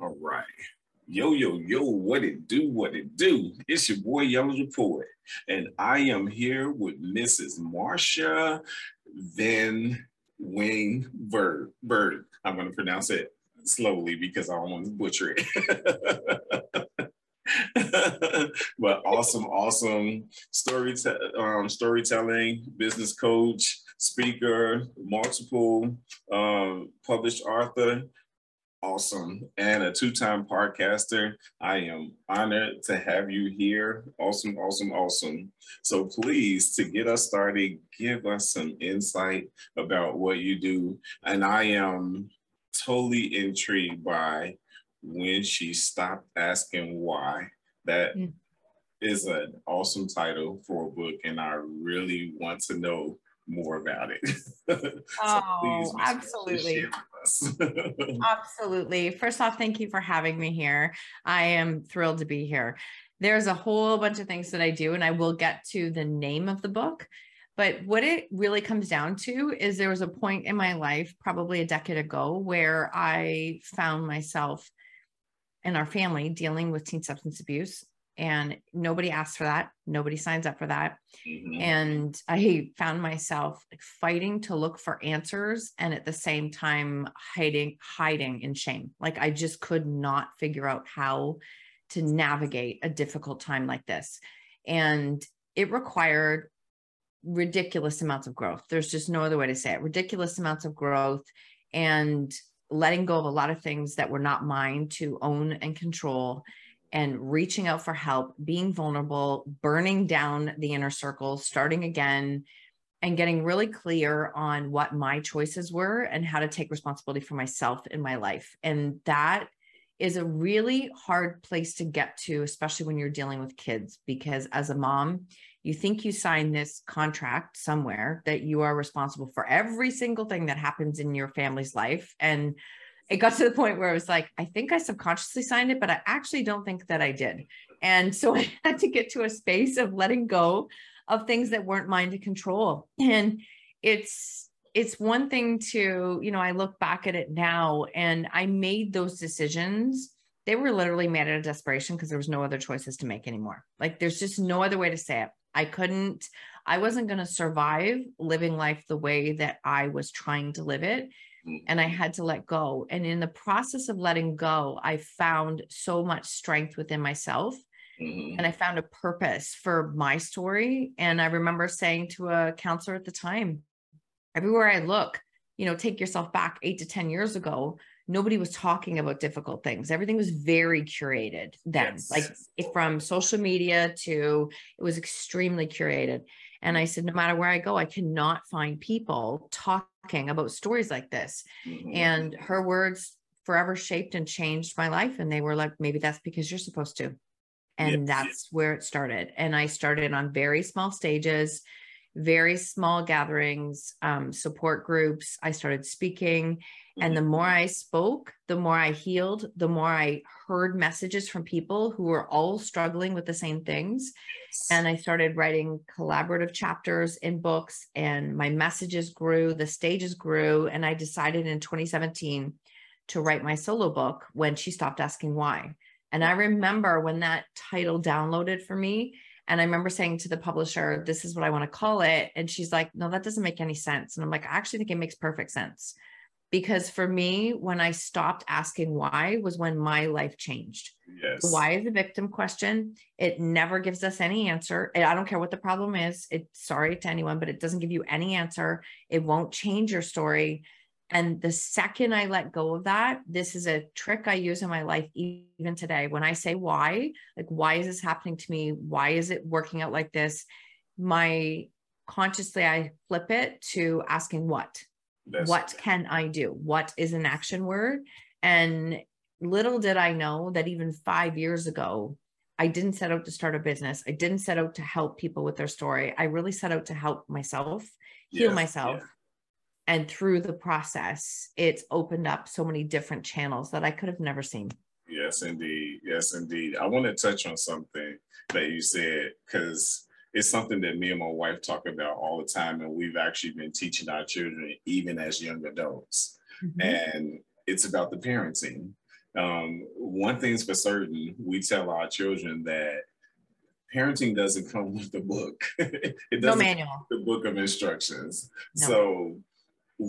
All right. Yo, yo, yo, what it do, what it do. It's your boy Yellow Poet, and I am here with Mrs. Marsha Van Wing Bird. Bird. I'm going to pronounce it slowly because I don't want to butcher it. but awesome, awesome story um, storytelling, business coach, speaker, multiple um, published author, awesome, and a two-time podcaster. I am honored to have you here. Awesome, awesome, awesome. So please, to get us started, give us some insight about what you do. And I am totally intrigued by when she stopped asking why. That mm. is an awesome title for a book, and I really want to know more about it. so oh, absolutely. absolutely. First off, thank you for having me here. I am thrilled to be here. There's a whole bunch of things that I do, and I will get to the name of the book. But what it really comes down to is there was a point in my life, probably a decade ago, where I found myself and our family dealing with teen substance abuse and nobody asks for that. Nobody signs up for that. Mm-hmm. and i found myself fighting to look for answers and at the same time hiding hiding in shame. Like i just could not figure out how to navigate a difficult time like this. And it required ridiculous amounts of growth. There's just no other way to say it. Ridiculous amounts of growth and letting go of a lot of things that were not mine to own and control and reaching out for help, being vulnerable, burning down the inner circle, starting again, and getting really clear on what my choices were and how to take responsibility for myself in my life. And that is a really hard place to get to, especially when you're dealing with kids, because as a mom, you think you signed this contract somewhere that you are responsible for every single thing that happens in your family's life. And it got to the point where I was like, I think I subconsciously signed it, but I actually don't think that I did. And so I had to get to a space of letting go of things that weren't mine to control. And it's it's one thing to, you know, I look back at it now and I made those decisions. They were literally made out of desperation because there was no other choices to make anymore. Like there's just no other way to say it. I couldn't, I wasn't going to survive living life the way that I was trying to live it and I had to let go. And in the process of letting go, I found so much strength within myself. Mm-hmm. And I found a purpose for my story. And I remember saying to a counselor at the time, everywhere I look, you know, take yourself back eight to 10 years ago, nobody was talking about difficult things. Everything was very curated then, yes. like from social media to it was extremely curated. And I said, no matter where I go, I cannot find people talking about stories like this. Mm-hmm. And her words forever shaped and changed my life. And they were like, maybe that's because you're supposed to. And that's where it started. And I started on very small stages, very small gatherings, um, support groups. I started speaking and the more I spoke, the more I healed, the more I heard messages from people who were all struggling with the same things. And I started writing collaborative chapters in books, and my messages grew, the stages grew. And I decided in 2017 to write my solo book when she stopped asking why. And I remember when that title downloaded for me. And I remember saying to the publisher, This is what I want to call it. And she's like, No, that doesn't make any sense. And I'm like, I actually think it makes perfect sense. Because for me when i stopped asking why was when my life changed. Yes. Why is the victim question? It never gives us any answer. I don't care what the problem is. It's sorry to anyone but it doesn't give you any answer. It won't change your story and the second i let go of that this is a trick i use in my life even today when i say why like why is this happening to me why is it working out like this my consciously i flip it to asking what that's what can I do? What is an action word? And little did I know that even five years ago, I didn't set out to start a business. I didn't set out to help people with their story. I really set out to help myself, heal yes, myself. And through the process, it's opened up so many different channels that I could have never seen. Yes, indeed. Yes, indeed. I want to touch on something that you said because it's something that me and my wife talk about all the time, and we've actually been teaching our children even as young adults. mm-hmm. and it's about the parenting. Um, one thing's for certain, we tell our children that parenting doesn't come with the book. it doesn't no manual. the book of instructions. No. So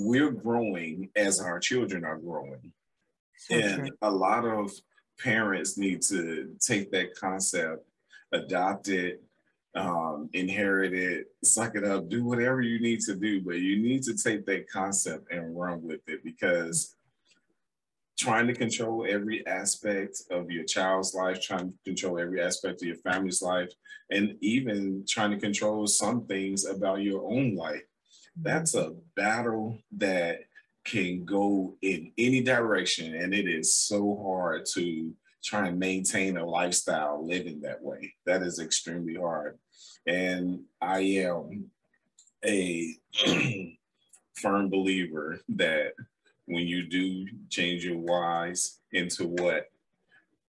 we're growing as our children are growing. So and true. a lot of parents need to take that concept, adopt it, um, inherit it, suck it up, do whatever you need to do, but you need to take that concept and run with it because trying to control every aspect of your child's life, trying to control every aspect of your family's life, and even trying to control some things about your own life. That's a battle that can go in any direction, and it is so hard to try and maintain a lifestyle living that way. That is extremely hard. And I am a firm believer that when you do change your whys into what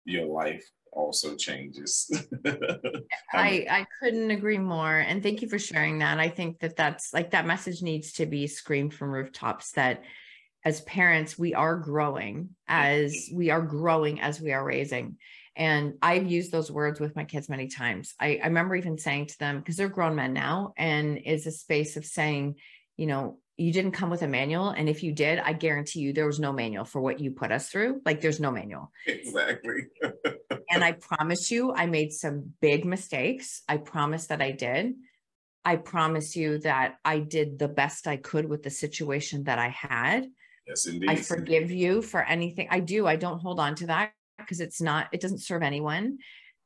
your life also changes. I I couldn't agree more and thank you for sharing that. I think that that's like that message needs to be screamed from rooftops that as parents we are growing as we are growing as we are raising. And I've used those words with my kids many times. I, I remember even saying to them, because they're grown men now, and is a space of saying, you know, you didn't come with a manual. And if you did, I guarantee you there was no manual for what you put us through. Like there's no manual. Exactly. and I promise you, I made some big mistakes. I promise that I did. I promise you that I did the best I could with the situation that I had. Yes, indeed. I forgive you for anything. I do. I don't hold on to that because it's not, it doesn't serve anyone.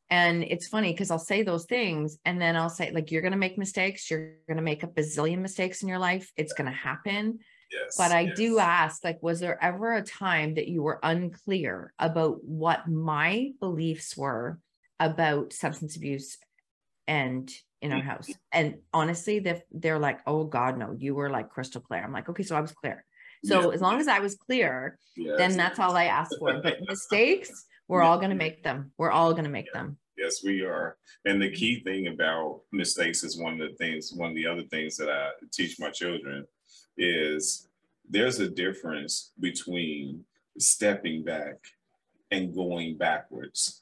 And it's funny because I'll say those things and then I'll say, like, you're going to make mistakes. You're going to make a bazillion mistakes in your life. It's going to happen. Yes, but I yes. do ask, like, was there ever a time that you were unclear about what my beliefs were about substance abuse and in our house? Mm-hmm. And honestly, they're, they're like, oh God, no, you were like crystal clear. I'm like, okay, so I was clear. So yeah. as long as I was clear, yes. then that's all I asked for. But mistakes, we're all going to make them. We're all going to make yeah. them. Yes, we are. And the key thing about mistakes is one of the things, one of the other things that I teach my children is there's a difference between stepping back and going backwards.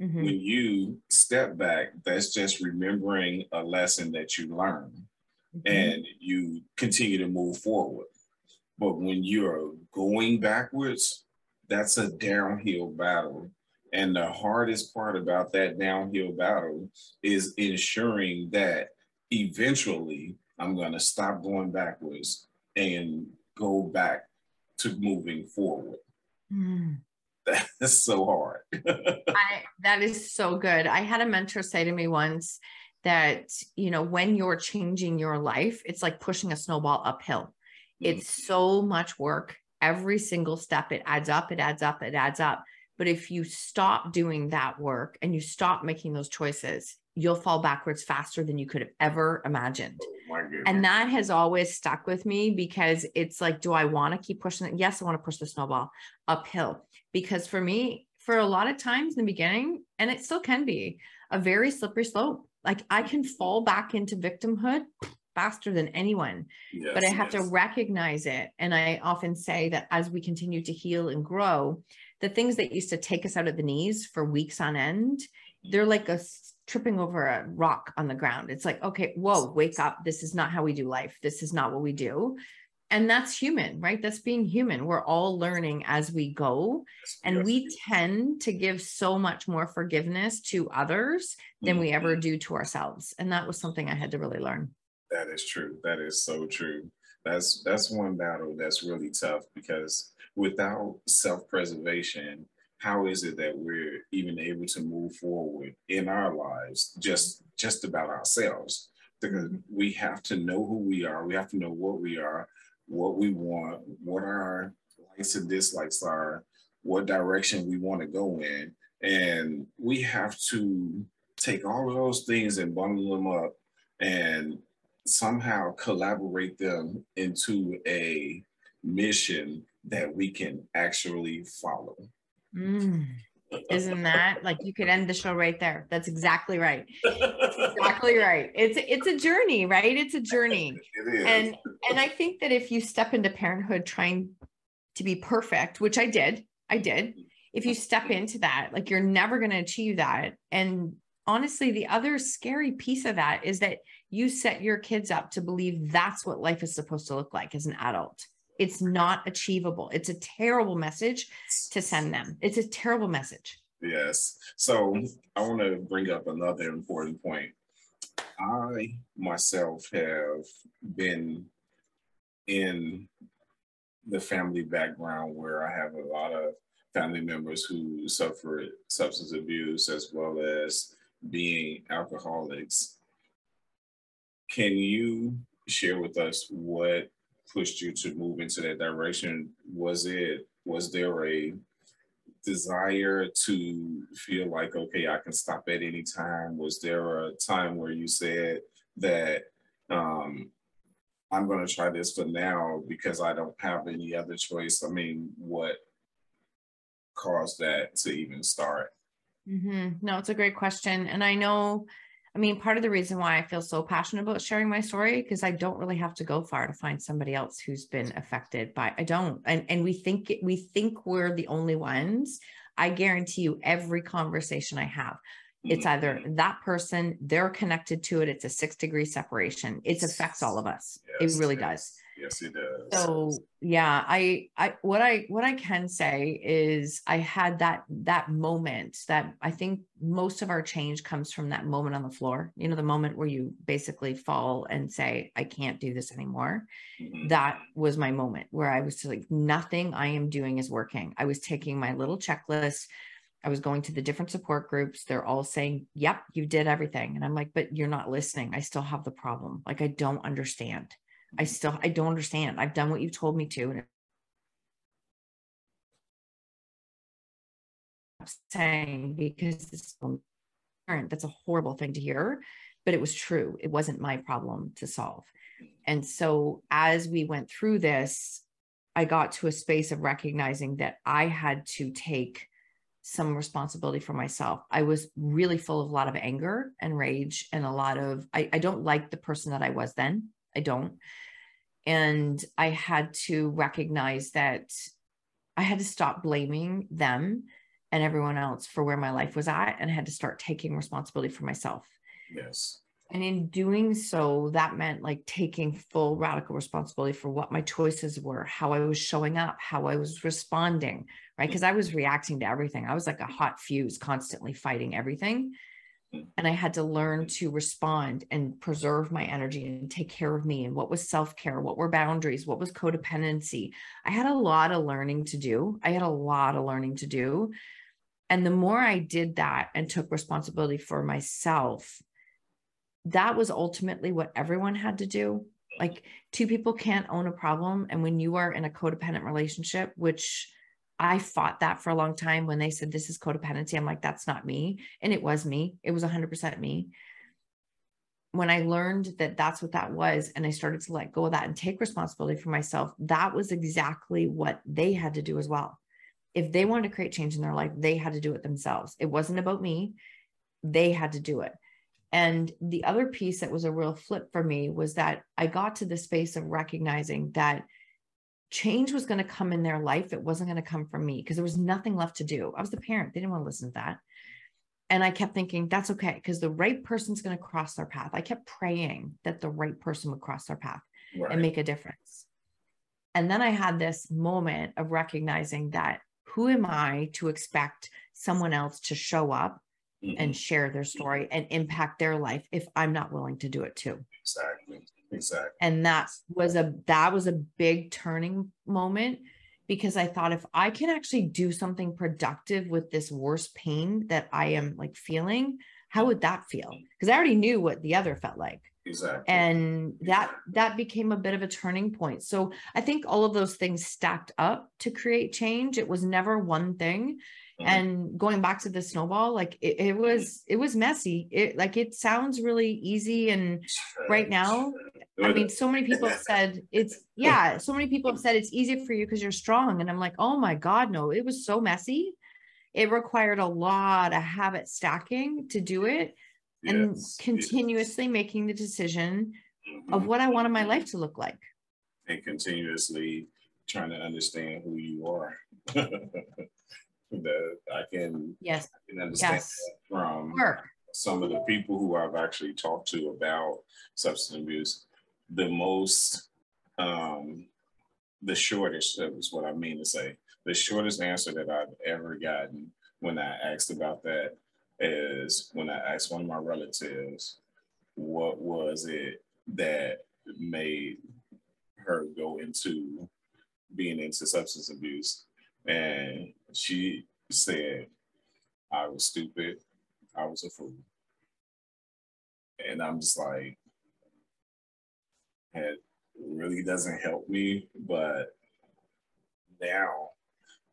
Mm-hmm. When you step back, that's just remembering a lesson that you learned mm-hmm. and you continue to move forward. But when you're going backwards, that's a downhill battle and the hardest part about that downhill battle is ensuring that eventually I'm going to stop going backwards and go back to moving forward. Mm. That's so hard. I, that is so good. I had a mentor say to me once that, you know, when you're changing your life, it's like pushing a snowball uphill. Mm. It's so much work. Every single step, it adds up, it adds up, it adds up. But if you stop doing that work and you stop making those choices, you'll fall backwards faster than you could have ever imagined. Oh and that has always stuck with me because it's like, do I want to keep pushing it? Yes, I want to push the snowball uphill. Because for me, for a lot of times in the beginning, and it still can be a very slippery slope. Like I can fall back into victimhood faster than anyone, yes, but I have yes. to recognize it. And I often say that as we continue to heal and grow, the things that used to take us out of the knees for weeks on end, they're like a tripping over a rock on the ground. It's like, okay, whoa, wake up. This is not how we do life. This is not what we do. And that's human, right? That's being human. We're all learning as we go. And we tend to give so much more forgiveness to others than mm-hmm. we ever do to ourselves. And that was something I had to really learn. That is true. That is so true. That's that's one battle that's really tough because without self-preservation, how is it that we're even able to move forward in our lives just just about ourselves? Because we have to know who we are, we have to know what we are, what we want, what our likes and dislikes are, what direction we want to go in. And we have to take all of those things and bundle them up and somehow collaborate them into a mission that we can actually follow. Mm. Isn't that like you could end the show right there? That's exactly right. exactly right. It's it's a journey, right? It's a journey. It is. And and I think that if you step into parenthood trying to be perfect, which I did. I did. If you step into that, like you're never going to achieve that. And honestly, the other scary piece of that is that you set your kids up to believe that's what life is supposed to look like as an adult. It's not achievable. It's a terrible message to send them. It's a terrible message. Yes. So I want to bring up another important point. I myself have been in the family background where I have a lot of family members who suffered substance abuse as well as being alcoholics. Can you share with us what pushed you to move into that direction? Was it was there a desire to feel like okay, I can stop at any time? Was there a time where you said that um, I'm going to try this for now because I don't have any other choice? I mean, what caused that to even start? Mm-hmm. No, it's a great question. And I know, I mean, part of the reason why I feel so passionate about sharing my story, because I don't really have to go far to find somebody else who's been affected by, I don't. And, and we think, we think we're the only ones. I guarantee you every conversation I have, it's either mm-hmm. that person, they're connected to it. It's a six degree separation. It affects all of us. Yes, it really yes. does. Yes, it does. So yeah, I I what I what I can say is I had that that moment that I think most of our change comes from that moment on the floor. You know, the moment where you basically fall and say, I can't do this anymore. Mm-hmm. That was my moment where I was like, nothing I am doing is working. I was taking my little checklist. I was going to the different support groups. They're all saying, Yep, you did everything. And I'm like, But you're not listening. I still have the problem. Like, I don't understand. I still I don't understand. I've done what you've told me to and I'm saying because parent that's a horrible thing to hear but it was true. It wasn't my problem to solve. And so as we went through this i got to a space of recognizing that i had to take some responsibility for myself. I was really full of a lot of anger and rage and a lot of i, I don't like the person that i was then i don't and I had to recognize that I had to stop blaming them and everyone else for where my life was at. And I had to start taking responsibility for myself. Yes. And in doing so, that meant like taking full radical responsibility for what my choices were, how I was showing up, how I was responding, right? Because I was reacting to everything. I was like a hot fuse, constantly fighting everything and I had to learn to respond and preserve my energy and take care of me and what was self-care, what were boundaries, what was codependency. I had a lot of learning to do. I had a lot of learning to do. And the more I did that and took responsibility for myself, that was ultimately what everyone had to do. Like two people can't own a problem and when you are in a codependent relationship, which I fought that for a long time when they said this is codependency. I'm like, that's not me. And it was me. It was 100% me. When I learned that that's what that was, and I started to let go of that and take responsibility for myself, that was exactly what they had to do as well. If they wanted to create change in their life, they had to do it themselves. It wasn't about me, they had to do it. And the other piece that was a real flip for me was that I got to the space of recognizing that change was going to come in their life. It wasn't going to come from me because there was nothing left to do. I was the parent. They didn't want to listen to that. And I kept thinking, that's okay, because the right person's going to cross their path. I kept praying that the right person would cross their path right. and make a difference. And then I had this moment of recognizing that who am I to expect someone else to show up mm-hmm. and share their story and impact their life if I'm not willing to do it too? Exactly. Exactly. And that was a that was a big turning moment because I thought if I can actually do something productive with this worse pain that I am like feeling, how would that feel? Because I already knew what the other felt like. Exactly. And that that became a bit of a turning point. So I think all of those things stacked up to create change. It was never one thing. Mm-hmm. And going back to the snowball, like it, it was, it was messy. It like it sounds really easy. And right now, I mean, so many people have said it's yeah, so many people have said it's easy for you because you're strong. And I'm like, oh my God, no, it was so messy. It required a lot of habit stacking to do it and yes, continuously yes. making the decision mm-hmm. of what I wanted my life to look like. And continuously trying to understand who you are. that I can yes I can understand yes. from Work. some of the people who I've actually talked to about substance abuse. The most um the shortest that was what I mean to say. The shortest answer that I've ever gotten when I asked about that is when I asked one of my relatives, what was it that made her go into being into substance abuse? And she said, I was stupid. I was a fool. And I'm just like, it really doesn't help me. But now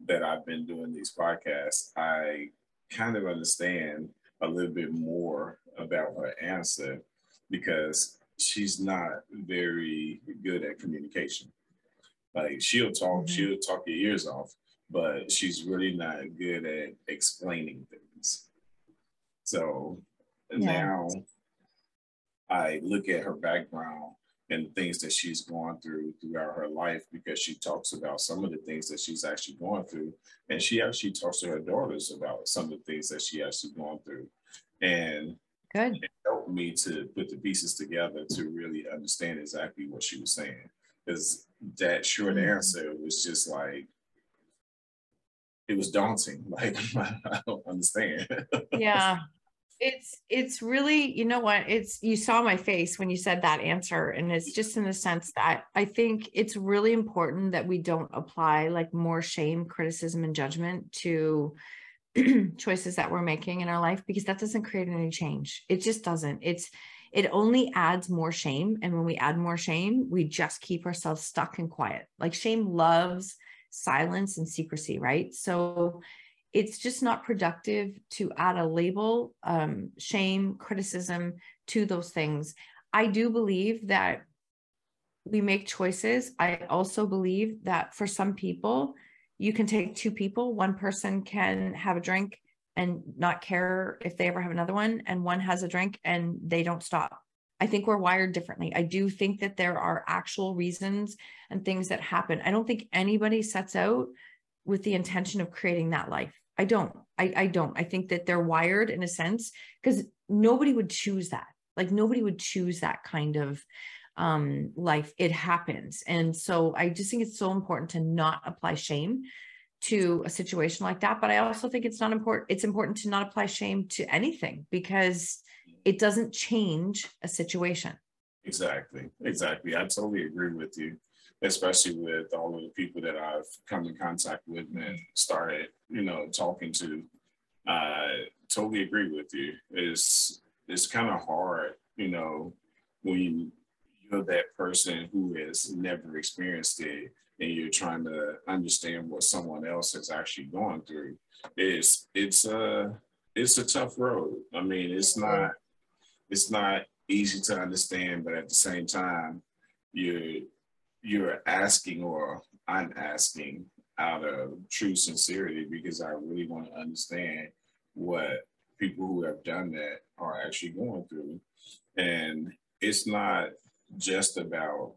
that I've been doing these podcasts, I kind of understand a little bit more about her answer because she's not very good at communication. Like she'll talk, mm-hmm. she'll talk your ears off, but she's really not good at explaining things. So yeah. now I look at her background and things that she's gone through throughout her life because she talks about some of the things that she's actually going through. And she actually talks to her daughters about some of the things that she actually gone through. And Good. it helped me to put the pieces together to really understand exactly what she was saying. Because that short mm-hmm. answer was just like, it was daunting. Like, I don't understand. yeah. It's it's really you know what? It's you saw my face when you said that answer and it's just in the sense that i think it's really important that we don't apply like more shame criticism and judgment to choices that we're making in our life because that doesn't create any change. It just doesn't. It's it only adds more shame and when we add more shame we just keep ourselves stuck and quiet. Like shame loves silence and secrecy right so it's just not productive to add a label, um, shame, criticism to those things. I do believe that we make choices. I also believe that for some people, you can take two people, one person can have a drink and not care if they ever have another one, and one has a drink and they don't stop. I think we're wired differently. I do think that there are actual reasons and things that happen. I don't think anybody sets out with the intention of creating that life. I don't. I, I don't. I think that they're wired in a sense because nobody would choose that. Like nobody would choose that kind of um life. It happens. And so I just think it's so important to not apply shame to a situation like that. But I also think it's not important, it's important to not apply shame to anything because it doesn't change a situation. Exactly. Exactly. I totally agree with you especially with all of the people that I've come in contact with and started, you know, talking to. I totally agree with you. It's it's kind of hard, you know, when you're that person who has never experienced it and you're trying to understand what someone else has actually gone through. It's it's a it's a tough road. I mean, it's not it's not easy to understand, but at the same time, you're you're asking or I'm asking out of true sincerity because I really want to understand what people who have done that are actually going through. And it's not just about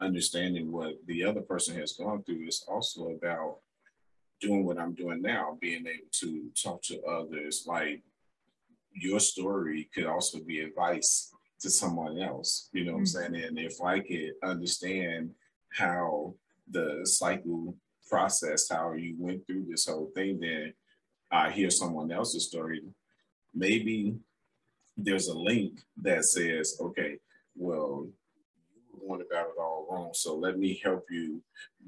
understanding what the other person has gone through, is also about doing what I'm doing now, being able to talk to others. Like your story could also be advice to someone else, you know what mm-hmm. I'm saying? And if I could understand how the cycle processed, how you went through this whole thing, then I hear someone else's story. Maybe there's a link that says, okay, well, going about it all wrong. So let me help you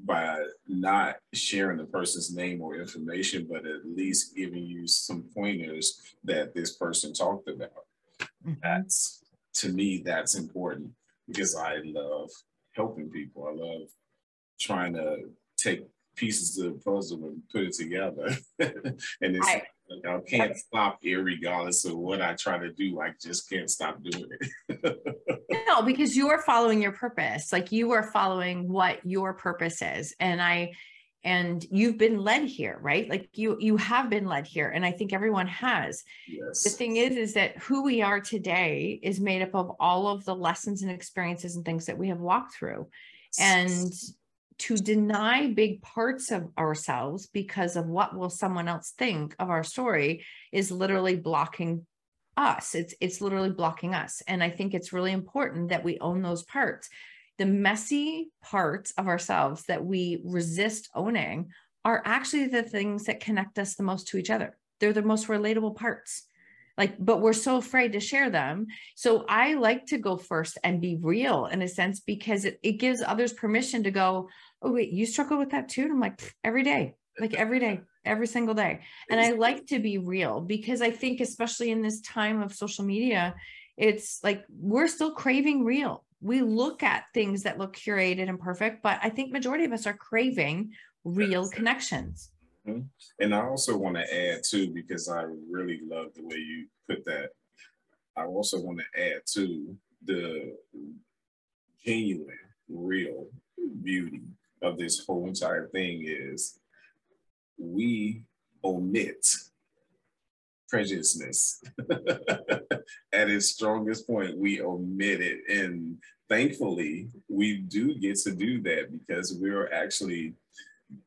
by not sharing the person's name or information, but at least giving you some pointers that this person talked about. Mm-hmm. That's to me, that's important because I love helping people. I love trying to take pieces of the puzzle and put it together. and it's I, like I can't stop here regardless of what I try to do. I just can't stop doing it. no, because you are following your purpose. Like you are following what your purpose is. And I and you've been led here right like you you have been led here and i think everyone has yes. the thing is is that who we are today is made up of all of the lessons and experiences and things that we have walked through and to deny big parts of ourselves because of what will someone else think of our story is literally blocking us. It's it's literally blocking us. And i think it's really important that we own those parts. The messy parts of ourselves that we resist owning are actually the things that connect us the most to each other. They're the most relatable parts like but we're so afraid to share them. So i like to go first and be real in a sense because it, it gives others permission to go oh wait you struggle with that too? And i'm like every day like every day every single day. And i like to be real because i think especially in this time of social media it's like we're still craving real. We look at things that look curated and perfect but i think majority of us are craving real connections Mm-hmm. And I also want to add too, because I really love the way you put that. I also want to add to the genuine, real beauty of this whole entire thing is we omit prejudiceness at its strongest point we omit it and thankfully we do get to do that because we're actually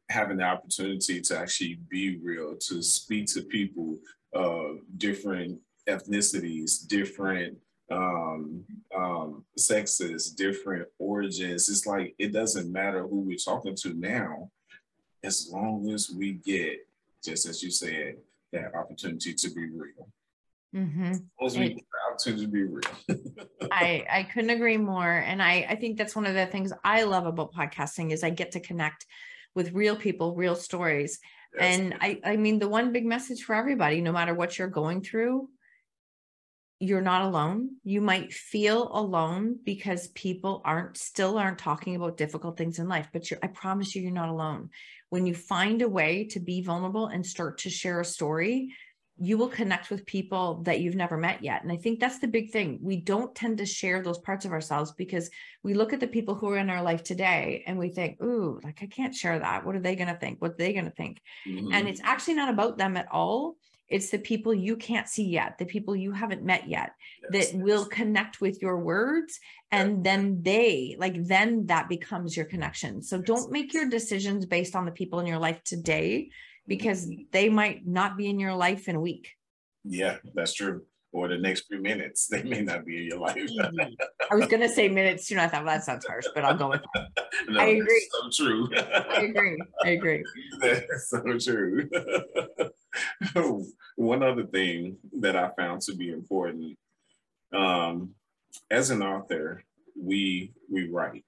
having the opportunity to actually be real, to speak to people of different ethnicities, different um, um, sexes, different origins. It's like it doesn't matter who we're talking to now, as long as we get, just as you said, that opportunity to be real. Mm-hmm. As we get opportunity to be real. I I couldn't agree more, and I I think that's one of the things I love about podcasting is I get to connect with real people, real stories. Yes. And I, I mean, the one big message for everybody, no matter what you're going through, you're not alone. You might feel alone because people aren't still aren't talking about difficult things in life, but I promise you, you're not alone. When you find a way to be vulnerable and start to share a story, you will connect with people that you've never met yet. And I think that's the big thing. We don't tend to share those parts of ourselves because we look at the people who are in our life today and we think, ooh, like I can't share that. What are they going to think? What are they going to think? Mm-hmm. And it's actually not about them at all. It's the people you can't see yet, the people you haven't met yet yes, that yes. will connect with your words. And then they, like, then that becomes your connection. So don't make your decisions based on the people in your life today because they might not be in your life in a week. Yeah, that's true. Or the next few minutes, they may not be in your life. I was gonna say minutes too. I thought well, that sounds harsh, but I'll go with that. No, I agree. so true. I agree. I agree. That's so true. One other thing that I found to be important, um, as an author, we we write,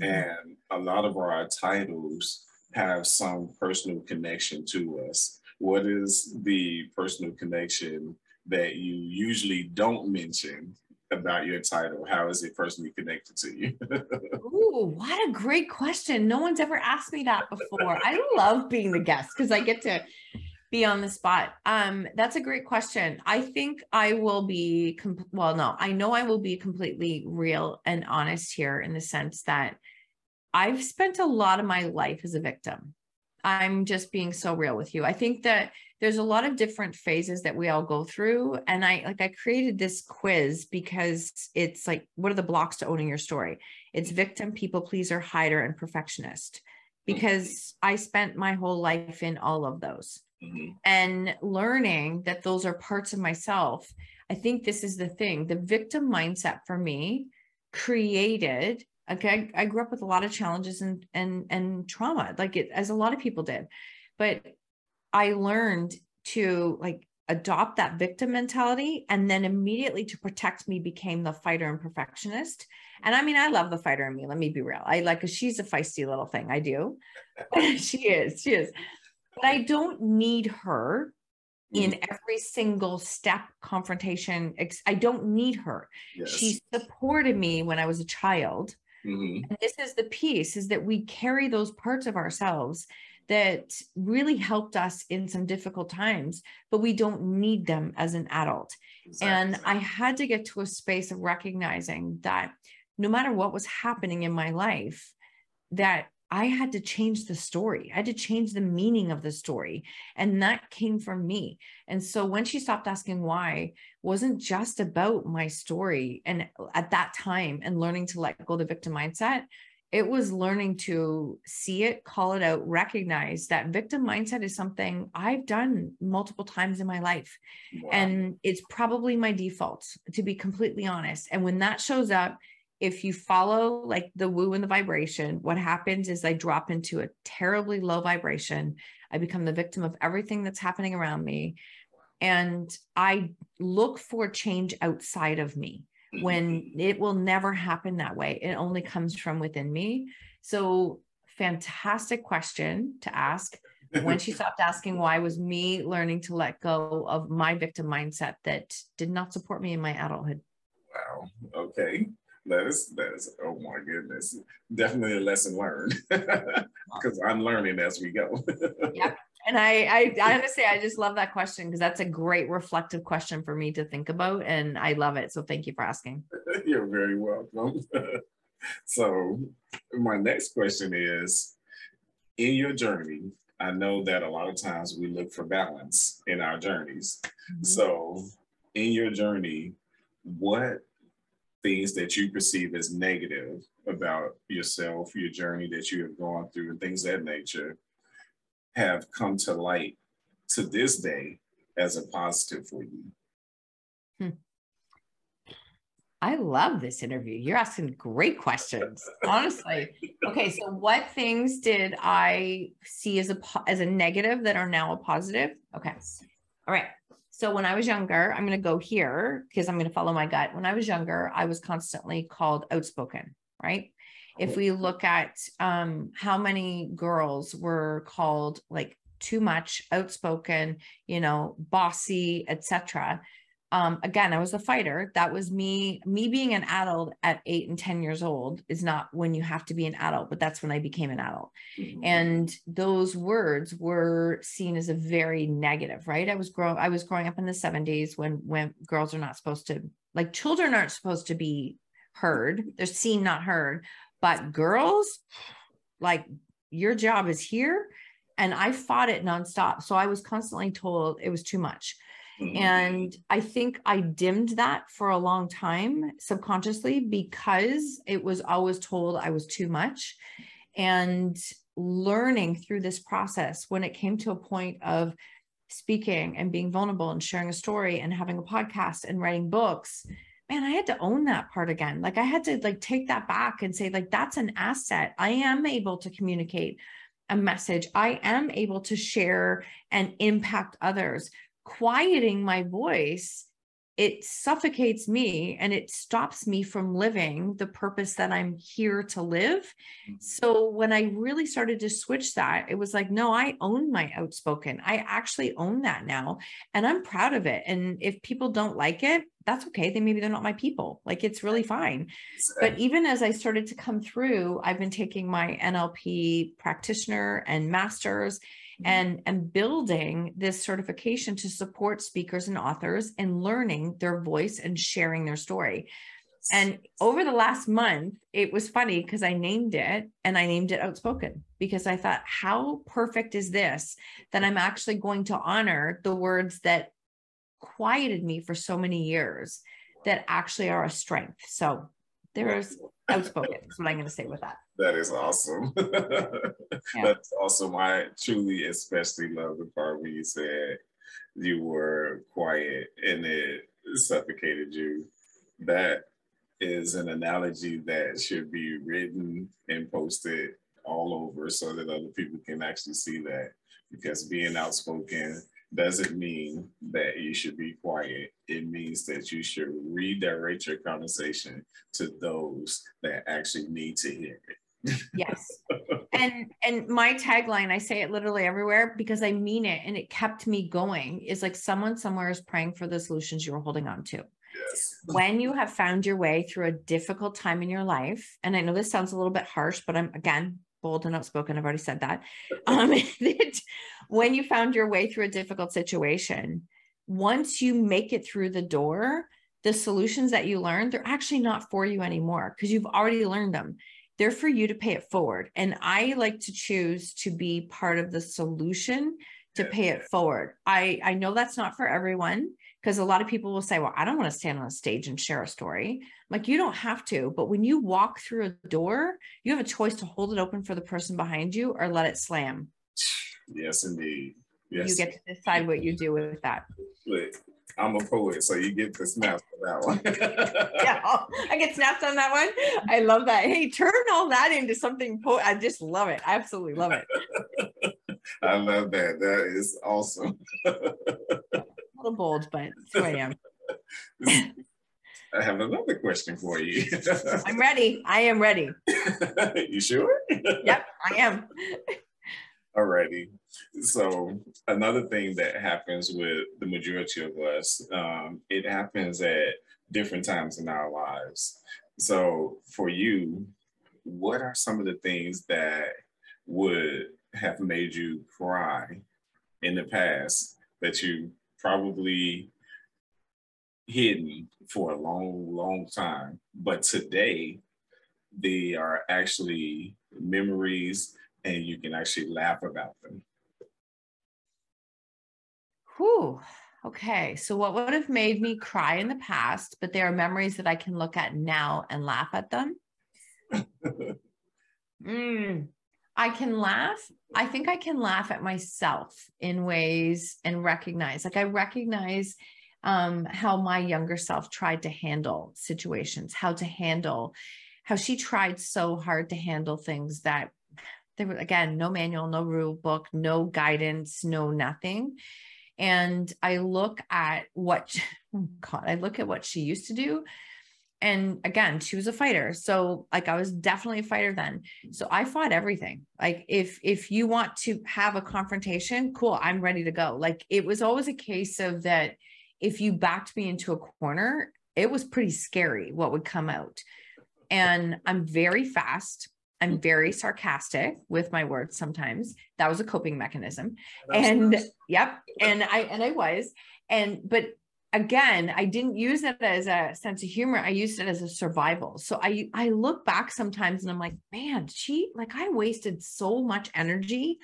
mm-hmm. and a lot of our titles have some personal connection to us. What is the personal connection that you usually don't mention about your title? How is it personally connected to you? Ooh, what a great question. No one's ever asked me that before. I love being the guest because I get to be on the spot. Um, that's a great question. I think I will be com- well, no, I know I will be completely real and honest here in the sense that I've spent a lot of my life as a victim. I'm just being so real with you. I think that there's a lot of different phases that we all go through. And I like, I created this quiz because it's like, what are the blocks to owning your story? It's victim, people pleaser, hider, and perfectionist. Because I spent my whole life in all of those mm-hmm. and learning that those are parts of myself. I think this is the thing the victim mindset for me created Okay, I, I grew up with a lot of challenges and and and trauma, like it as a lot of people did, but I learned to like adopt that victim mentality and then immediately to protect me became the fighter and perfectionist. And i mean i love the fighter in me let me be real. I like she's a feisty little thing i do. She is she is. But i don't need her in mm-hmm. every single step confrontation i don't need her. Yes. she supported me when i was a child Mm-hmm. And this is the piece is that we carry those parts of ourselves that really helped us in some difficult times, but we don't need them as an adult. Exactly. And I had to get to a space of recognizing that no matter what was happening in my life, that I had to change the story. I had to change the meaning of the story. And that came from me. And so when she stopped asking why, wasn't just about my story. And uh, at that time and learning to let go the victim mindset, it was learning to see it, call it out, recognize that victim mindset is something I've done multiple times in my life. Wow. And it's probably my default, to be completely honest. And when that shows up, if you follow like the woo and the vibration, what happens is I drop into a terribly low vibration. I become the victim of everything that's happening around me. And I look for change outside of me when mm-hmm. it will never happen that way. It only comes from within me. So, fantastic question to ask. when she stopped asking why was me learning to let go of my victim mindset that did not support me in my adulthood. Wow. Okay. That is that is oh my goodness. Definitely a lesson learned. Because I'm learning as we go. yep. And I, I, I honestly, I just love that question because that's a great reflective question for me to think about, and I love it. So thank you for asking. You're very welcome. so my next question is, in your journey, I know that a lot of times we look for balance in our journeys. Mm-hmm. So in your journey, what things that you perceive as negative about yourself, your journey that you have gone through, and things that nature have come to light to this day as a positive for you? Hmm. I love this interview. You're asking great questions, honestly. Okay, so what things did I see as a as a negative that are now a positive? Okay, all right. So when I was younger, I'm going to go here because I'm going to follow my gut. When I was younger, I was constantly called outspoken, right? if we look at um, how many girls were called like too much outspoken you know bossy etc um, again i was a fighter that was me me being an adult at eight and ten years old is not when you have to be an adult but that's when i became an adult mm-hmm. and those words were seen as a very negative right i was growing i was growing up in the 70s when when girls are not supposed to like children aren't supposed to be heard they're seen not heard but girls, like your job is here. And I fought it nonstop. So I was constantly told it was too much. Mm-hmm. And I think I dimmed that for a long time subconsciously because it was always told I was too much. And learning through this process, when it came to a point of speaking and being vulnerable and sharing a story and having a podcast and writing books, man i had to own that part again like i had to like take that back and say like that's an asset i am able to communicate a message i am able to share and impact others quieting my voice it suffocates me and it stops me from living the purpose that I'm here to live. Mm-hmm. So when I really started to switch that, it was like, no, I own my outspoken. I actually own that now and I'm proud of it. And if people don't like it, that's okay. They maybe they're not my people. Like it's really fine. But even as I started to come through, I've been taking my NLP practitioner and masters. Mm-hmm. and and building this certification to support speakers and authors in learning their voice and sharing their story and over the last month it was funny because i named it and i named it outspoken because i thought how perfect is this that i'm actually going to honor the words that quieted me for so many years that actually are a strength so there's outspoken. That's what I'm going to say with that. That is awesome. yeah. That's awesome. I truly, especially love the part where you said you were quiet and it suffocated you. That is an analogy that should be written and posted all over so that other people can actually see that. Because being outspoken doesn't mean that you should be quiet. It means that you should redirect your conversation to those that actually need to hear it. Yes. And and my tagline, I say it literally everywhere because I mean it and it kept me going is like someone somewhere is praying for the solutions you're holding on to. Yes. When you have found your way through a difficult time in your life, and I know this sounds a little bit harsh, but I'm again bold and outspoken. I've already said that. Um, that when you found your way through a difficult situation, once you make it through the door, the solutions that you learned, they're actually not for you anymore because you've already learned them. They're for you to pay it forward. And I like to choose to be part of the solution to pay it forward. I, I know that's not for everyone because a lot of people will say, Well, I don't want to stand on a stage and share a story. Like, you don't have to. But when you walk through a door, you have a choice to hold it open for the person behind you or let it slam. Yes, indeed. Yes. You get to decide what you do with that. Look, I'm a poet, so you get the snaps for that one. I get snaps on that one. I love that. Hey, turn all that into something. Po- I just love it. I absolutely love it. I love that. That is awesome. a little bold, but who I am. I have another question for you. I'm ready. I am ready. you sure? Yep, I am. Alrighty. So another thing that happens with the majority of us, um, it happens at different times in our lives. So for you, what are some of the things that would have made you cry in the past that you probably hidden for a long, long time, but today they are actually memories and you can actually laugh about them. Whew. Okay. So, what would have made me cry in the past, but there are memories that I can look at now and laugh at them? mm, I can laugh. I think I can laugh at myself in ways and recognize, like, I recognize um, how my younger self tried to handle situations, how to handle, how she tried so hard to handle things that there were, again, no manual, no rule book, no guidance, no nothing and I look at what oh God, I look at what she used to do. And again, she was a fighter. So like I was definitely a fighter then. So I fought everything. Like if if you want to have a confrontation, cool, I'm ready to go. Like it was always a case of that if you backed me into a corner, it was pretty scary what would come out. And I'm very fast. I'm very sarcastic with my words sometimes. That was a coping mechanism. And nice. yep. And I and I was. And but again, I didn't use it as a sense of humor. I used it as a survival. So I I look back sometimes and I'm like, man, she like I wasted so much energy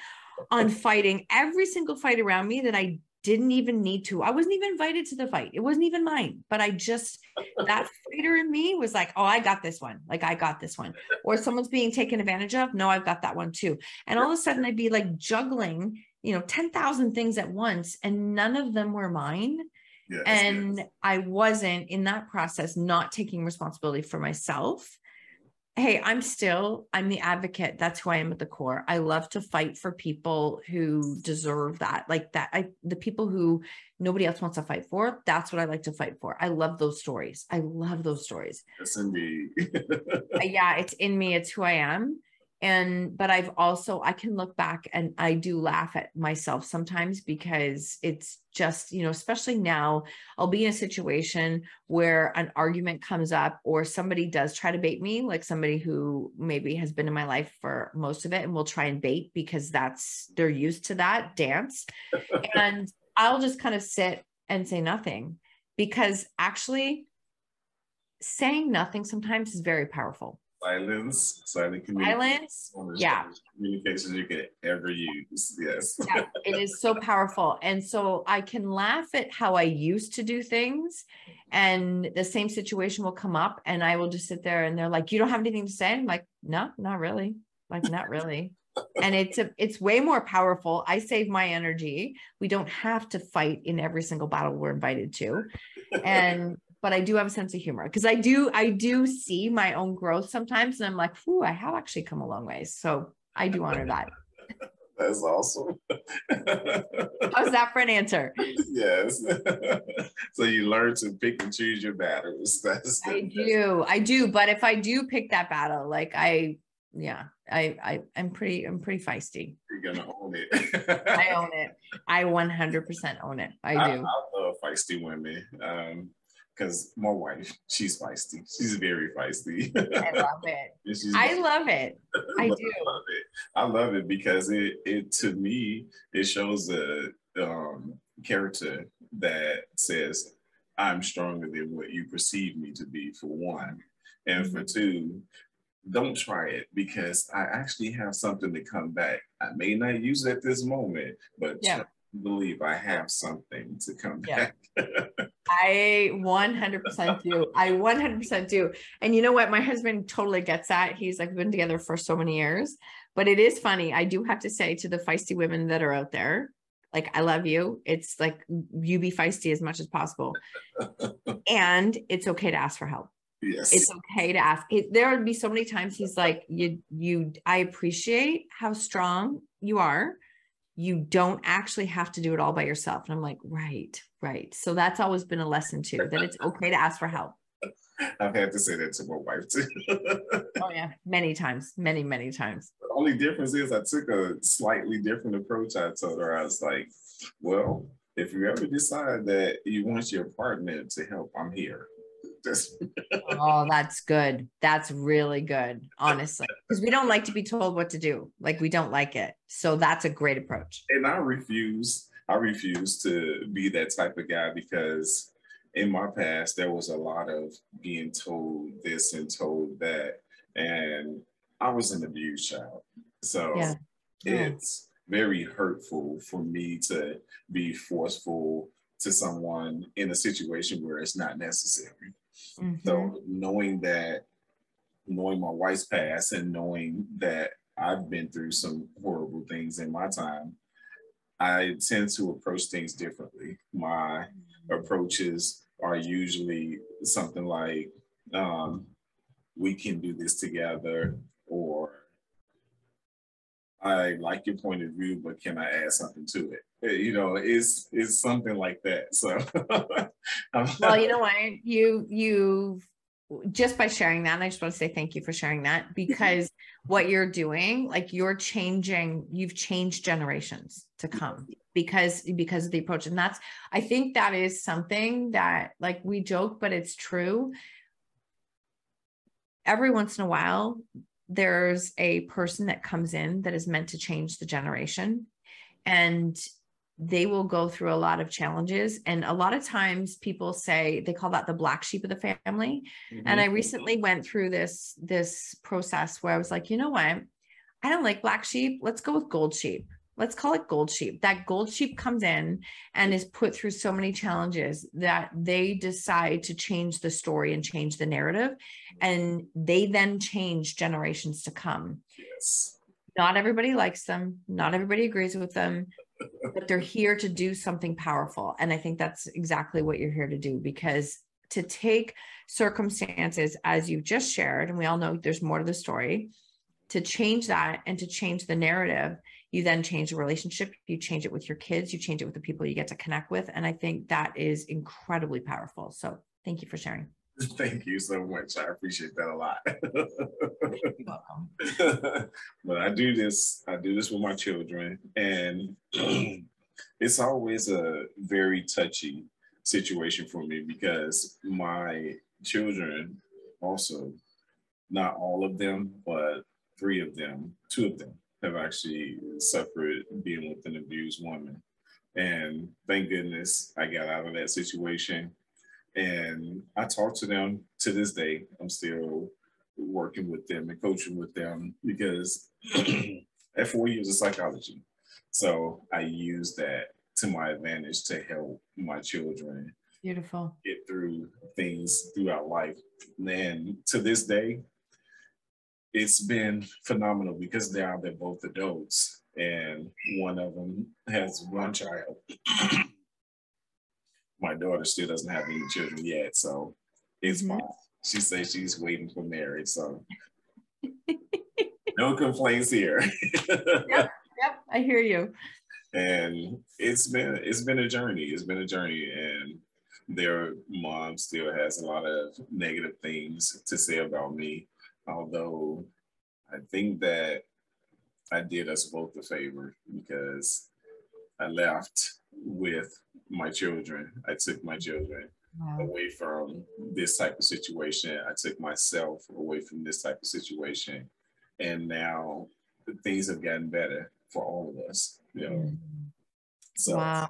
on fighting every single fight around me that I didn't even need to. I wasn't even invited to the fight. It wasn't even mine. But I just that fighter in me was like, oh, I got this one. Like I got this one. Or someone's being taken advantage of. No, I've got that one too. And all of a sudden I'd be like juggling, you know, 10,000 things at once and none of them were mine. Yes, and yes. I wasn't in that process not taking responsibility for myself hey i'm still i'm the advocate. That's who i am at the core. I love to fight for people who deserve that like that i the people who nobody else wants to fight for that's what i like to fight for. I love those stories. I love those stories. Yes indeed. Uh, yeah it's in me. It's who i am and but i've also i can look back and i do laugh at myself sometimes because it's just you know especially now i'll be in a situation where an argument comes up or somebody does try to bait me like somebody who maybe has been in my life for most of it and will try and bait because that's they're used to that dance. And i'll just kind of sit and say nothing because actually saying nothing sometimes is very powerful silence, silent communication. Silence, yeah. Communications you can ever use. Yes. yeah, it is so powerful. And so I can laugh at how I used to do things. And the same situation will come up, and I will just sit there and they're like, You don't have anything to say? I'm like, No, not really. Like, not really. and it's a, it's way more powerful. I save my energy. We don't have to fight in every single battle we're invited to. And but I do have a sense of humor because I do I do see my own growth sometimes, and I'm like, "Ooh, I have actually come a long ways." So I do honor that. That's awesome. How's that for an answer? Yes. so you learn to pick and choose your battles. That's I do. I do. But if I do pick that battle, like I yeah, I I I'm pretty I'm pretty feisty. You're gonna own it. I own it. I 100% own it. I do. I, I love feisty women. Um, because my wife, she's feisty. She's very feisty. I love it. I love it. I do. I love it. I love it because it it to me it shows a um, character that says I'm stronger than what you perceive me to be for one, and mm-hmm. for two, don't try it because I actually have something to come back. I may not use it at this moment, but yeah. Believe I have something to come yeah. back. I 100% do. I 100% do. And you know what? My husband totally gets that. He's like been together for so many years. But it is funny. I do have to say to the feisty women that are out there, like, I love you. It's like you be feisty as much as possible. and it's okay to ask for help. Yes. It's okay to ask. It, there would be so many times he's like, you, you, I appreciate how strong you are. You don't actually have to do it all by yourself. And I'm like, right, right. So that's always been a lesson too, that it's okay to ask for help. I've had to say that to my wife too. oh yeah, many times, many many times. The only difference is I took a slightly different approach. I told her I was like, "Well, if you ever decide that you want your partner to help, I'm here." oh, that's good. That's really good, honestly, because we don't like to be told what to do. Like we don't like it. So that's a great approach. And I refuse. I refuse to be that type of guy because in my past, there was a lot of being told this and told that. And I was an abused child. So yeah. it's very hurtful for me to be forceful to someone in a situation where it's not necessary. Mm-hmm. So knowing that, knowing my wife's past and knowing that I've been through some horrible things in my time, I tend to approach things differently. My approaches are usually something like um, we can do this together or I like your point of view, but can I add something to it? Eh, you know, it's it's something like that. So well, you know what? You you just by sharing that, I just want to say thank you for sharing that because what you're doing, like you're changing, you've changed generations to come because because of the approach and that's i think that is something that like we joke but it's true. Every once in a while there's a person that comes in that is meant to change the generation and they will go through a lot of challenges and a lot of times people say they call that the black sheep of the family mm-hmm. and i recently went through this this process where i was like you know what? I don't like black sheep. Let's go with gold sheep. Let's call it gold sheep. That gold sheep comes in and is put through so many challenges that they decide to change the story and change the narrative and they then change generations to come. Yes. Not everybody likes them. Not everybody agrees with them but they're here to do something powerful. And i think that's exactly what you're here to do because to take circumstances as you've just shared and we all know there's more to the story to change that and to change the narrative you then change the relationship you change it with your kids you change it with the people you get to connect with. And i think that is incredibly powerful. So thank you for sharing Thank you so much. I appreciate that a lot. But I do this, I do this with my children, and it's always a very touchy situation for me because my children also, not all of them, but three of them, two of them have actually suffered being with an abused woman. And thank goodness I got out of that situation. And I talk to them to this day. I'm still working with them and coaching with them because I four years of psychology. So I use that to my advantage to help my children beautiful get through things throughout life. And to this day, it's been phenomenal because now they're both adults and one of them has one child. My daughter still doesn't have any children yet, so it's mm-hmm. fine. She says she's waiting for marriage, so no complaints here. yep, yep, I hear you. And it's been it's been a journey. It's been a journey, and their mom still has a lot of negative things to say about me although I think that I did us both a favor because I left with my children. I took my children wow. away from this type of situation. I took myself away from this type of situation. And now things have gotten better for all of us, you know. Mm-hmm. So wow.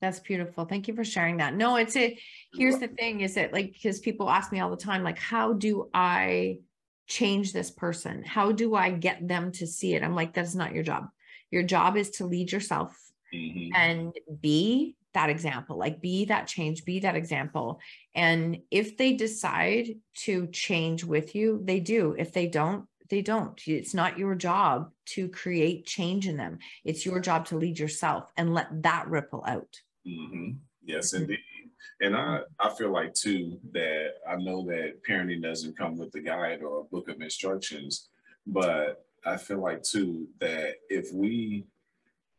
That's beautiful. Thank you for sharing that. No, it's it. Here's the thing is that like, because people ask me all the time, like, how do I change this person? How do I get them to see it? I'm like, that's not your job. Your job is to lead yourself mm-hmm. and be that example, like be that change, be that example. And if they decide to change with you, they do. If they don't, they don't. It's not your job to create change in them. It's your job to lead yourself and let that ripple out. Mm-hmm. Yes, mm-hmm. indeed. And I, I feel like too that I know that parenting doesn't come with a guide or a book of instructions, but I feel like too that if we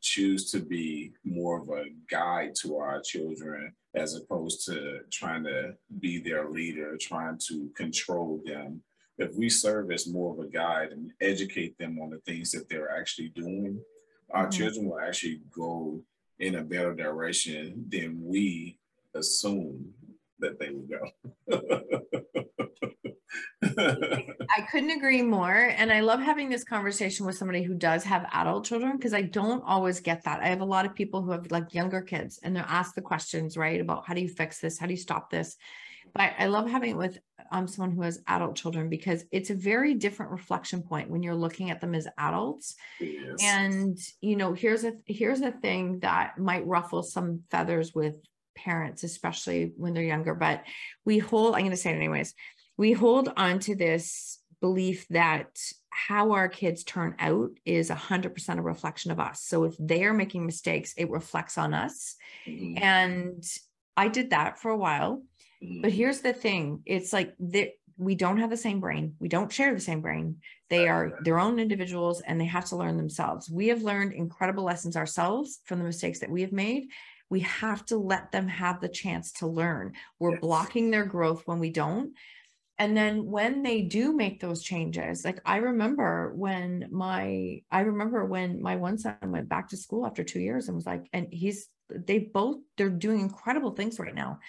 choose to be more of a guide to our children as opposed to trying to be their leader, trying to control them. If we serve as more of a guide and educate them on the things that they're actually doing, our mm-hmm. children will actually go in a better direction than we assume that they would go. I couldn't agree more. And I love having this conversation with somebody who does have adult children because I don't always get that. I have a lot of people who have like younger kids and they're asked the questions, right? About how do you fix this? How do you stop this? But I love having it with um, someone who has adult children because it's a very different reflection point when you're looking at them as adults. Yes. And you know, here's a here's a thing that might ruffle some feathers with parents, especially when they're younger. But we hold, I'm going to say it anyways we hold on to this belief that how our kids turn out is 100% a reflection of us. So if they are making mistakes, it reflects on us. Mm-hmm. And I did that for a while. Mm-hmm. But here's the thing it's like that we don't have the same brain. We don't share the same brain. They are their own individuals and they have to learn themselves. We have learned incredible lessons ourselves from the mistakes that we have made. We have to let them have the chance to learn. We're yes. blocking their growth when we don't and then when they do make those changes like i remember when my i remember when my one son went back to school after two years and was like and he's they both they're doing incredible things right now.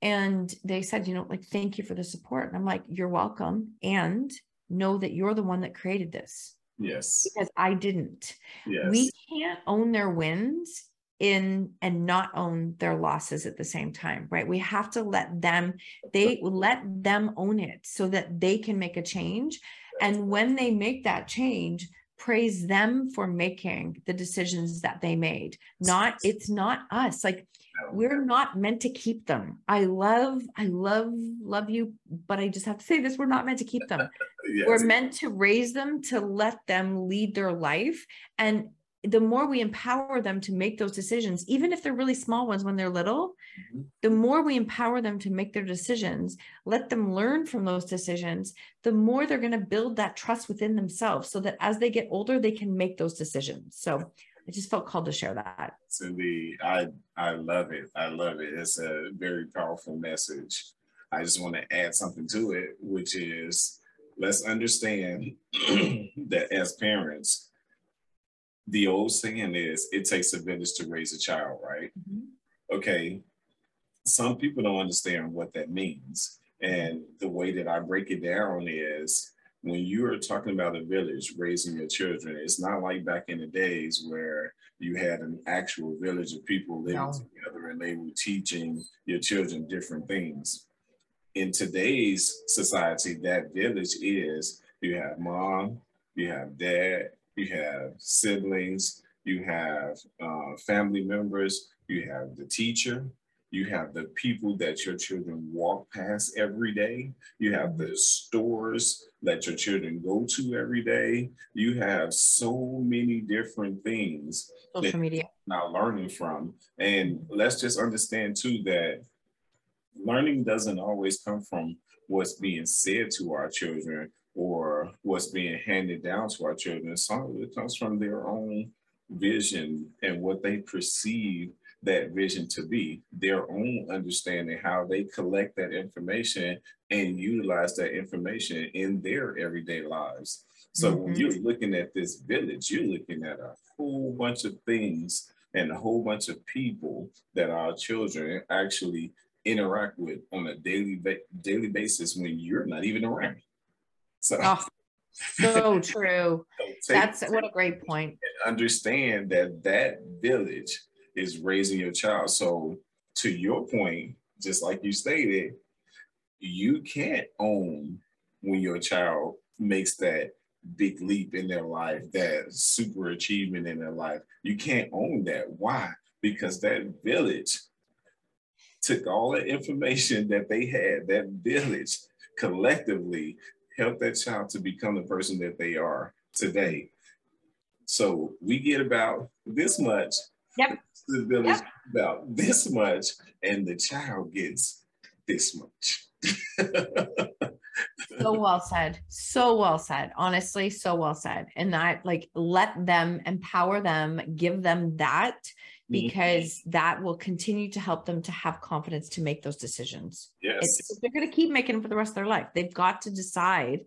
And they said you know like thank you for the support. And i'm like you're welcome and know that you're the one that created this. Yes. Because i didn't. Yes. we can't own their wins in and not own their losses at the same time right? We have to let them they let them own it so that they can make a change. And when they make that change praise them for making the decisions that they made. Not it's not us. Like we're not meant to keep them. I love i love love you but i just have to say this we're not meant to keep them. Yes. we're meant to raise them to let them lead their life. And the more we empower them to make those decisions, even if they're really small ones when they're little, mm-hmm. the more we empower them to make their decisions, let them learn from those decisions, the more they're going to build that trust within themselves so that as they get older, they can make those decisions. So I just felt called to share that. Cindy, I, I love it. I love it. It's a very powerful message. I just want to add something to it, which is let's understand that as parents, the old saying is it takes a village to raise a child, right? Mm-hmm. Okay. Some people don't understand what that means. And the way that I break it down is when you are talking about a village raising your children, it's not like back in the days where you had an actual village of people living no. together and they were teaching your children different things. In today's society, that village is you have mom, you have dad, you have siblings, you have uh, family members, you have the teacher, you have the people that your children walk past every day, you have the stores that your children go to every day. You have so many different things social media now learning from. And let's just understand too that learning doesn't always come from what's being said to our children or what's being handed down to our children. Some of it comes from their own vision and what they perceive that vision to be, their own understanding, how they collect that information and utilize that information in their everyday lives. So mm-hmm. when you're looking at this village, you're looking at a whole bunch of things and a whole bunch of people that our children actually interact with on a daily ba- daily basis when you're not even around. So, oh, so true. so That's what a great point. understand that that village is raising your child. So, to your point, just like you stated, you can't own when your child makes that big leap in their life, that super achievement in their life. You can't own that. Why? Because that village took all the information that they had, that village collectively helped that child to become the person that they are today. So we get about this much. Yep. The village yep. about this much, and the child gets this much. so well said. So well said. Honestly, so well said. And that, like, let them empower them, give them that because that will continue to help them to have confidence to make those decisions. Yes. It's, they're going to keep making them for the rest of their life. They've got to decide.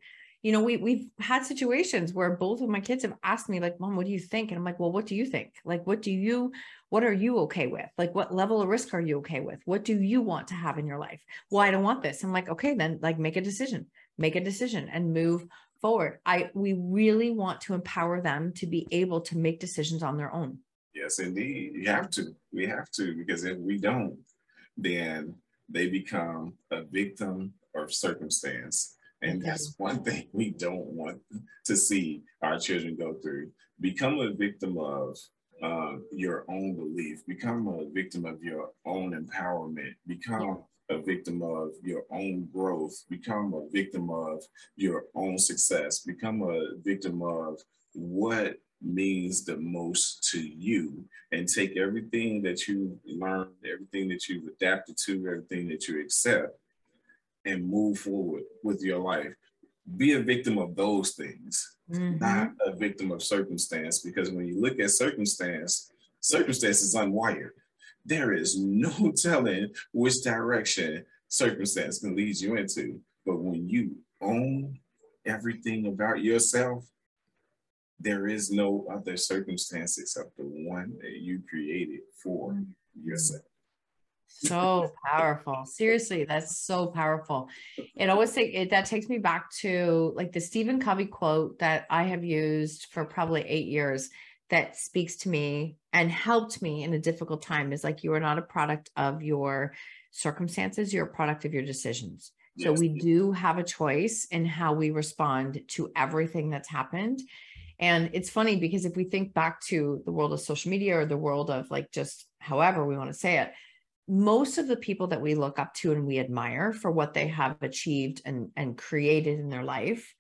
You know, we we've had situations where both of my kids have asked me, like, Mom, what do you think? And I'm like, Well, what do you think? Like, what do you, what are you okay with? Like, what level of risk are you okay with? What do you want to have in your life? Well, I don't want this. I'm like, okay, then like make a decision, make a decision and move forward. I we really want to empower them to be able to make decisions on their own. Yes, indeed. You have to. We have to, because if we don't, then they become a victim of circumstance. And that's one thing we don't want to see our children go through. Become a victim of uh, your own belief, become a victim of your own empowerment, become a victim of your own growth, become a victim of your own success, become a victim of what means the most to you and take everything that you learned, everything that you've adapted to, everything that you accept and move forward with your life. Be a victim of those things, mm-hmm. not a victim of circumstance. Because when you look at circumstance, circumstance is unwired. There is no telling which direction circumstance can lead you into. But when you own everything about yourself, there is no other circumstance except the one that you created for mm-hmm. yourself. So powerful. Seriously, that's so powerful. It always take it that takes me back to like the Stephen Covey quote that I have used for probably eight years that speaks to me and helped me in a difficult time is like you are not a product of your circumstances, you're a product of your decisions. Yes. So we do have a choice in how we respond to everything that's happened. And it's funny because if we think back to the world of social media or the world of like just however we want to say it, most of the people that we look up to and we admire for what they have achieved and, and created in their life,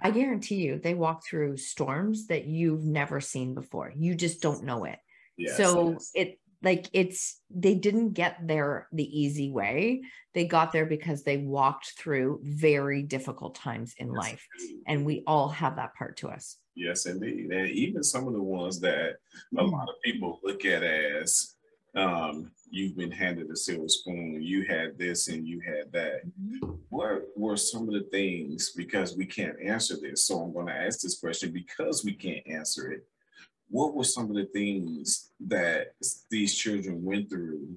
I guarantee you they walk through storms that you've never seen before. You just don't know it. Yes, so yes. it like it's they didn't get there the easy way they got there because they walked through very difficult times in yes, life and we all have that part to us yes indeed and even some of the ones that a mm-hmm. lot of people look at as um, you've been handed a silver spoon you had this and you had that mm-hmm. what were some of the things because we can't answer this so i'm going to ask this question because we can't answer it what were some of the things that these children went through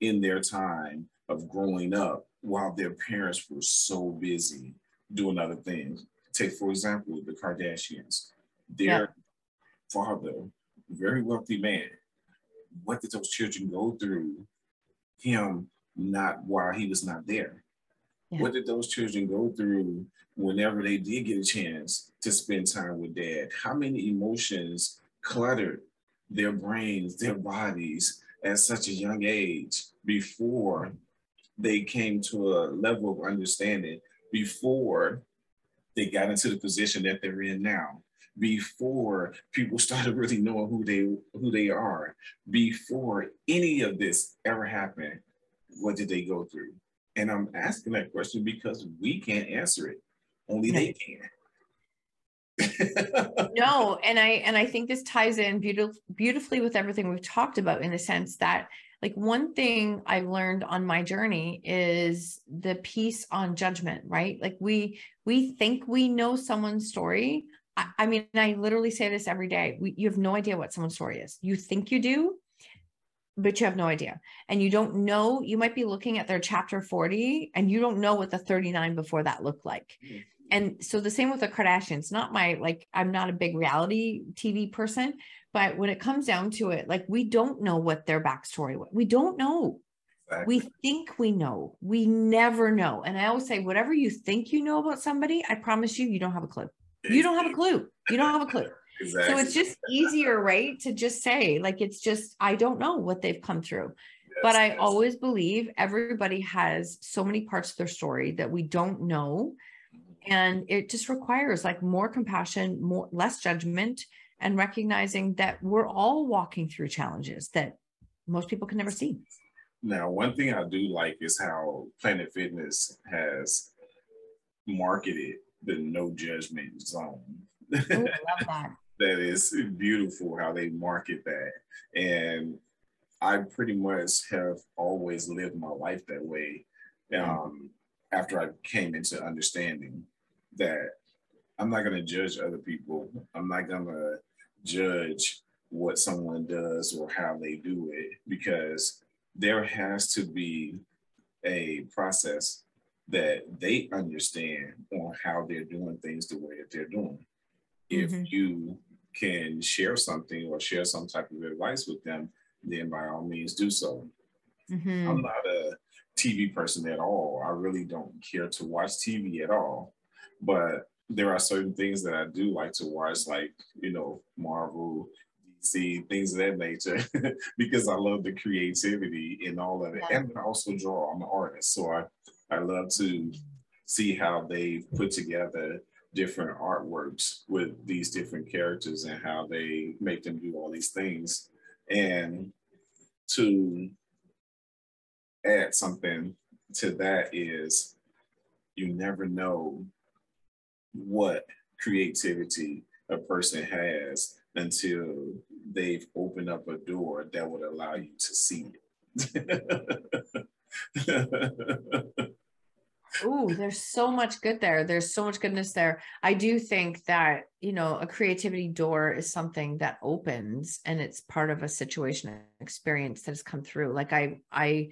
in their time of growing up while their parents were so busy doing other things? Take, for example, the Kardashians. Their yeah. father, very wealthy man, what did those children go through him not while he was not there? Yeah. What did those children go through whenever they did get a chance to spend time with dad? How many emotions cluttered their brains, their bodies at such a young age before they came to a level of understanding, before they got into the position that they're in now, before people started really knowing who they who they are, before any of this ever happened, what did they go through? And I'm asking that question because we can't answer it. Only they can no, and I and I think this ties in beautiful, beautifully with everything we've talked about in the sense that like one thing I've learned on my journey is the piece on judgment, right? Like we we think we know someone's story. I, I mean, I literally say this every day. We, you have no idea what someone's story is. You think you do, but you have no idea. And you don't know, you might be looking at their chapter 40 and you don't know what the 39 before that looked like. Mm-hmm and so the same with the Kardashians. Not my like I'm not a big reality TV person, but when it comes down to it, like we don't know what their backstory was. We don't know. Exactly. We think we know. We never know. And I always say, whatever you think you know about somebody, I promise you, you don't have a clue. You don't have a clue. You don't have a clue. Exactly. So it's just easier, right? To just say, like, it's just, I don't know what they've come through. Yes, but I yes. always believe everybody has so many parts of their story that we don't know. Mm-hmm. And it just requires like more compassion, more less judgment, and recognizing that we're all walking through challenges that most people can never see. Now, one thing I do like is how Planet Fitness has marketed the no judgment zone. Ooh, I love that. that is beautiful how they market that. And I pretty much have always lived my life that way. Um, after I came into understanding that I'm not going to judge other people. I'm not going to judge what someone does or how they do it because there has to be a process that they understand on how they're doing things the way that they're doing. Mm-hmm. If you can share something or share some type of advice with them, then by all means do so. Mm-hmm. I'm not a TV person at all. I really don't care to watch TV at all. But there are certain things that I do like to watch, like, you know, Marvel, DC, things of that nature, because I love the creativity in all of it. Yeah. And I also draw, I'm an artist. So I, I love to see how they put together different artworks with these different characters and how they make them do all these things. And to add something to that is you never know what creativity a person has until they've opened up a door that would allow you to see it. Oh, there's so much good there. There's so much goodness there. I do think that, you know, a creativity door is something that opens and it's part of a situation experience that has come through. Like I I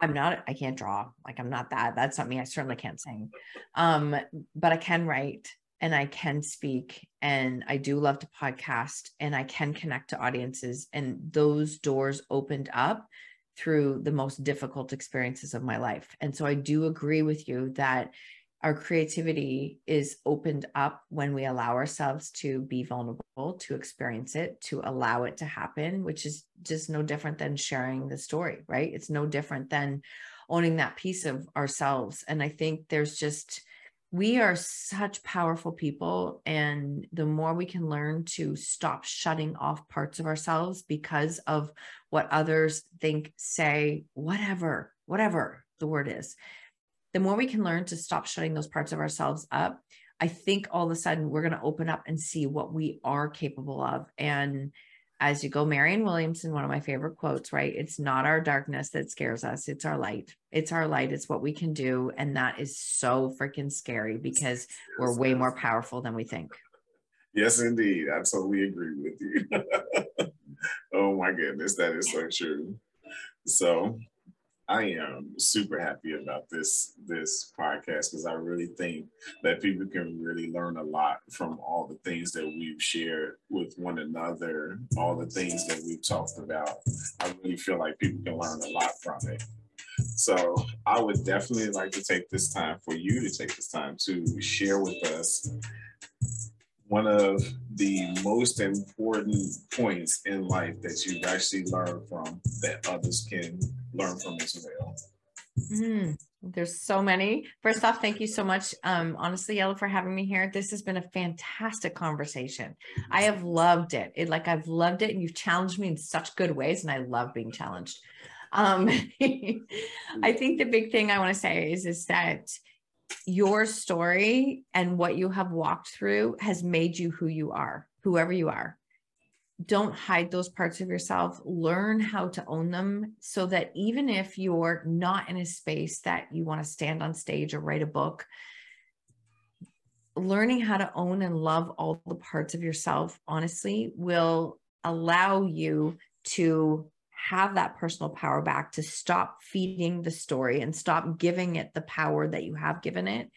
I'm not I can't draw. Like I'm not that. That's not me. I certainly can't sing. Um, but I can write and I can speak and I do love to podcast and I can connect to audiences and those doors opened up through the most difficult experiences of my life. And so I do agree with you that our creativity is opened up when we allow ourselves to be vulnerable, to experience it, to allow it to happen, which is just no different than sharing the story, right? It's no different than owning that piece of ourselves. And I think there's just, we are such powerful people and the more we can learn to stop shutting off parts of ourselves because of what others think say whatever whatever the word is the more we can learn to stop shutting those parts of ourselves up i think all of a sudden we're going to open up and see what we are capable of and as you go, Marianne Williamson, one of my favorite quotes, right? It's not our darkness that scares us, it's our light. It's our light, it's what we can do. And that is so freaking scary because we're way more powerful than we think. Yes, indeed. I totally agree with you. oh my goodness, that is so true. So I am super happy about this this podcast because I really think that people can really learn a lot from all the things that we've shared with one another, all the things that we've talked about. I really feel like people can learn a lot from it. So I would definitely like to take this time for you to take this time to share with us one of the most important points in life that you've actually learned from that others can learn from as well? Mm, there's so many. First off, thank you so much, um, honestly, Yella, for having me here. This has been a fantastic conversation. I have loved it. It like I've loved it, and you've challenged me in such good ways, and I love being challenged. Um, I think the big thing I want to say is is that your story and what you have walked through has made you who you are, whoever you are. Don't hide those parts of yourself. Learn how to own them so that even if you're not in a space that you want to stand on stage or write a book, learning how to own and love all the parts of yourself, honestly, will allow you to have that personal power back to stop feeding the story and stop giving it the power that you have given it.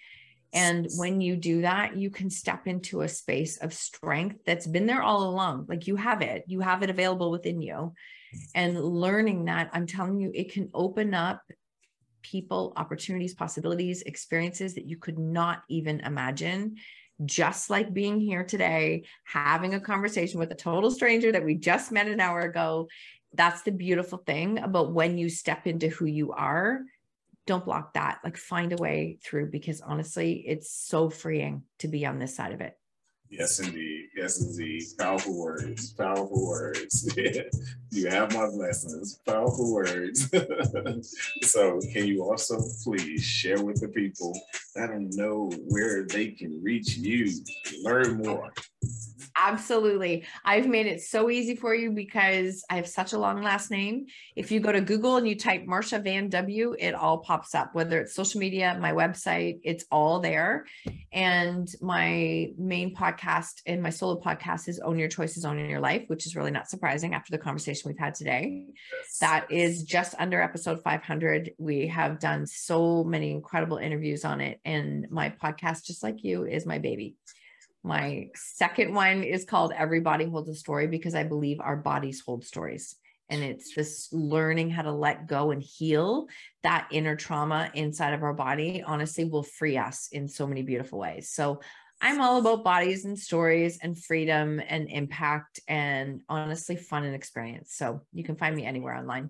And when you do that, you can step into a space of strength that's been there all along. Like you have it, you have it available within you. And learning that, I'm telling you, it can open up people, opportunities, possibilities, experiences that you could not even imagine. just like being here today, having a conversation with a total stranger that we just met an hour ago. That's the beautiful thing about when you step into who you are. Don't block that. Like find a way through because honestly, it's so freeing to be on this side of it. Yes, indeed. Yes, indeed. Powerful words. Powerful words. you have my blessings. Powerful words. so, can you also please share with the people, let them know where they can reach you, learn more? Absolutely. I've made it so easy for you because I have such a long last name. If you go to Google and you type Marsha Van W, it all pops up, whether it's social media, my website, it's all there. And my main podcast and my solo podcast is Own Your Choices, Own Your Life, which is really not surprising after the conversation we've had today. Yes. That is just under episode 500. We have done so many incredible interviews on it. And my podcast, just like you, is my baby. My second one is called Everybody Holds a Story because I believe our bodies hold stories. And it's this learning how to let go and heal that inner trauma inside of our body, honestly, will free us in so many beautiful ways. So I'm all about bodies and stories and freedom and impact and honestly fun and experience. So you can find me anywhere online.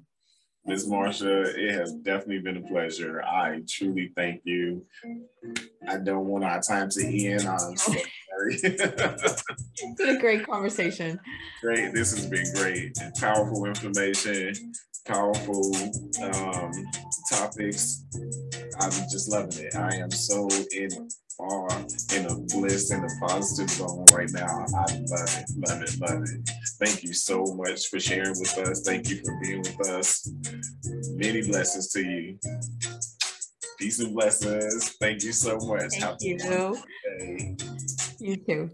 Ms. Marsha, it has definitely been a pleasure. I truly thank you. I don't want our time to end. I'm so it's been a great conversation. Great. This has been great. Powerful information, powerful um, topics. I'm just loving it. I am so in awe, in a bliss, in a positive zone right now. I love it, love it, love it. Thank you so much for sharing with us. Thank you for being with us. Many blessings to you. Peace and blessings. Thank you so much. Thank Have you. You too.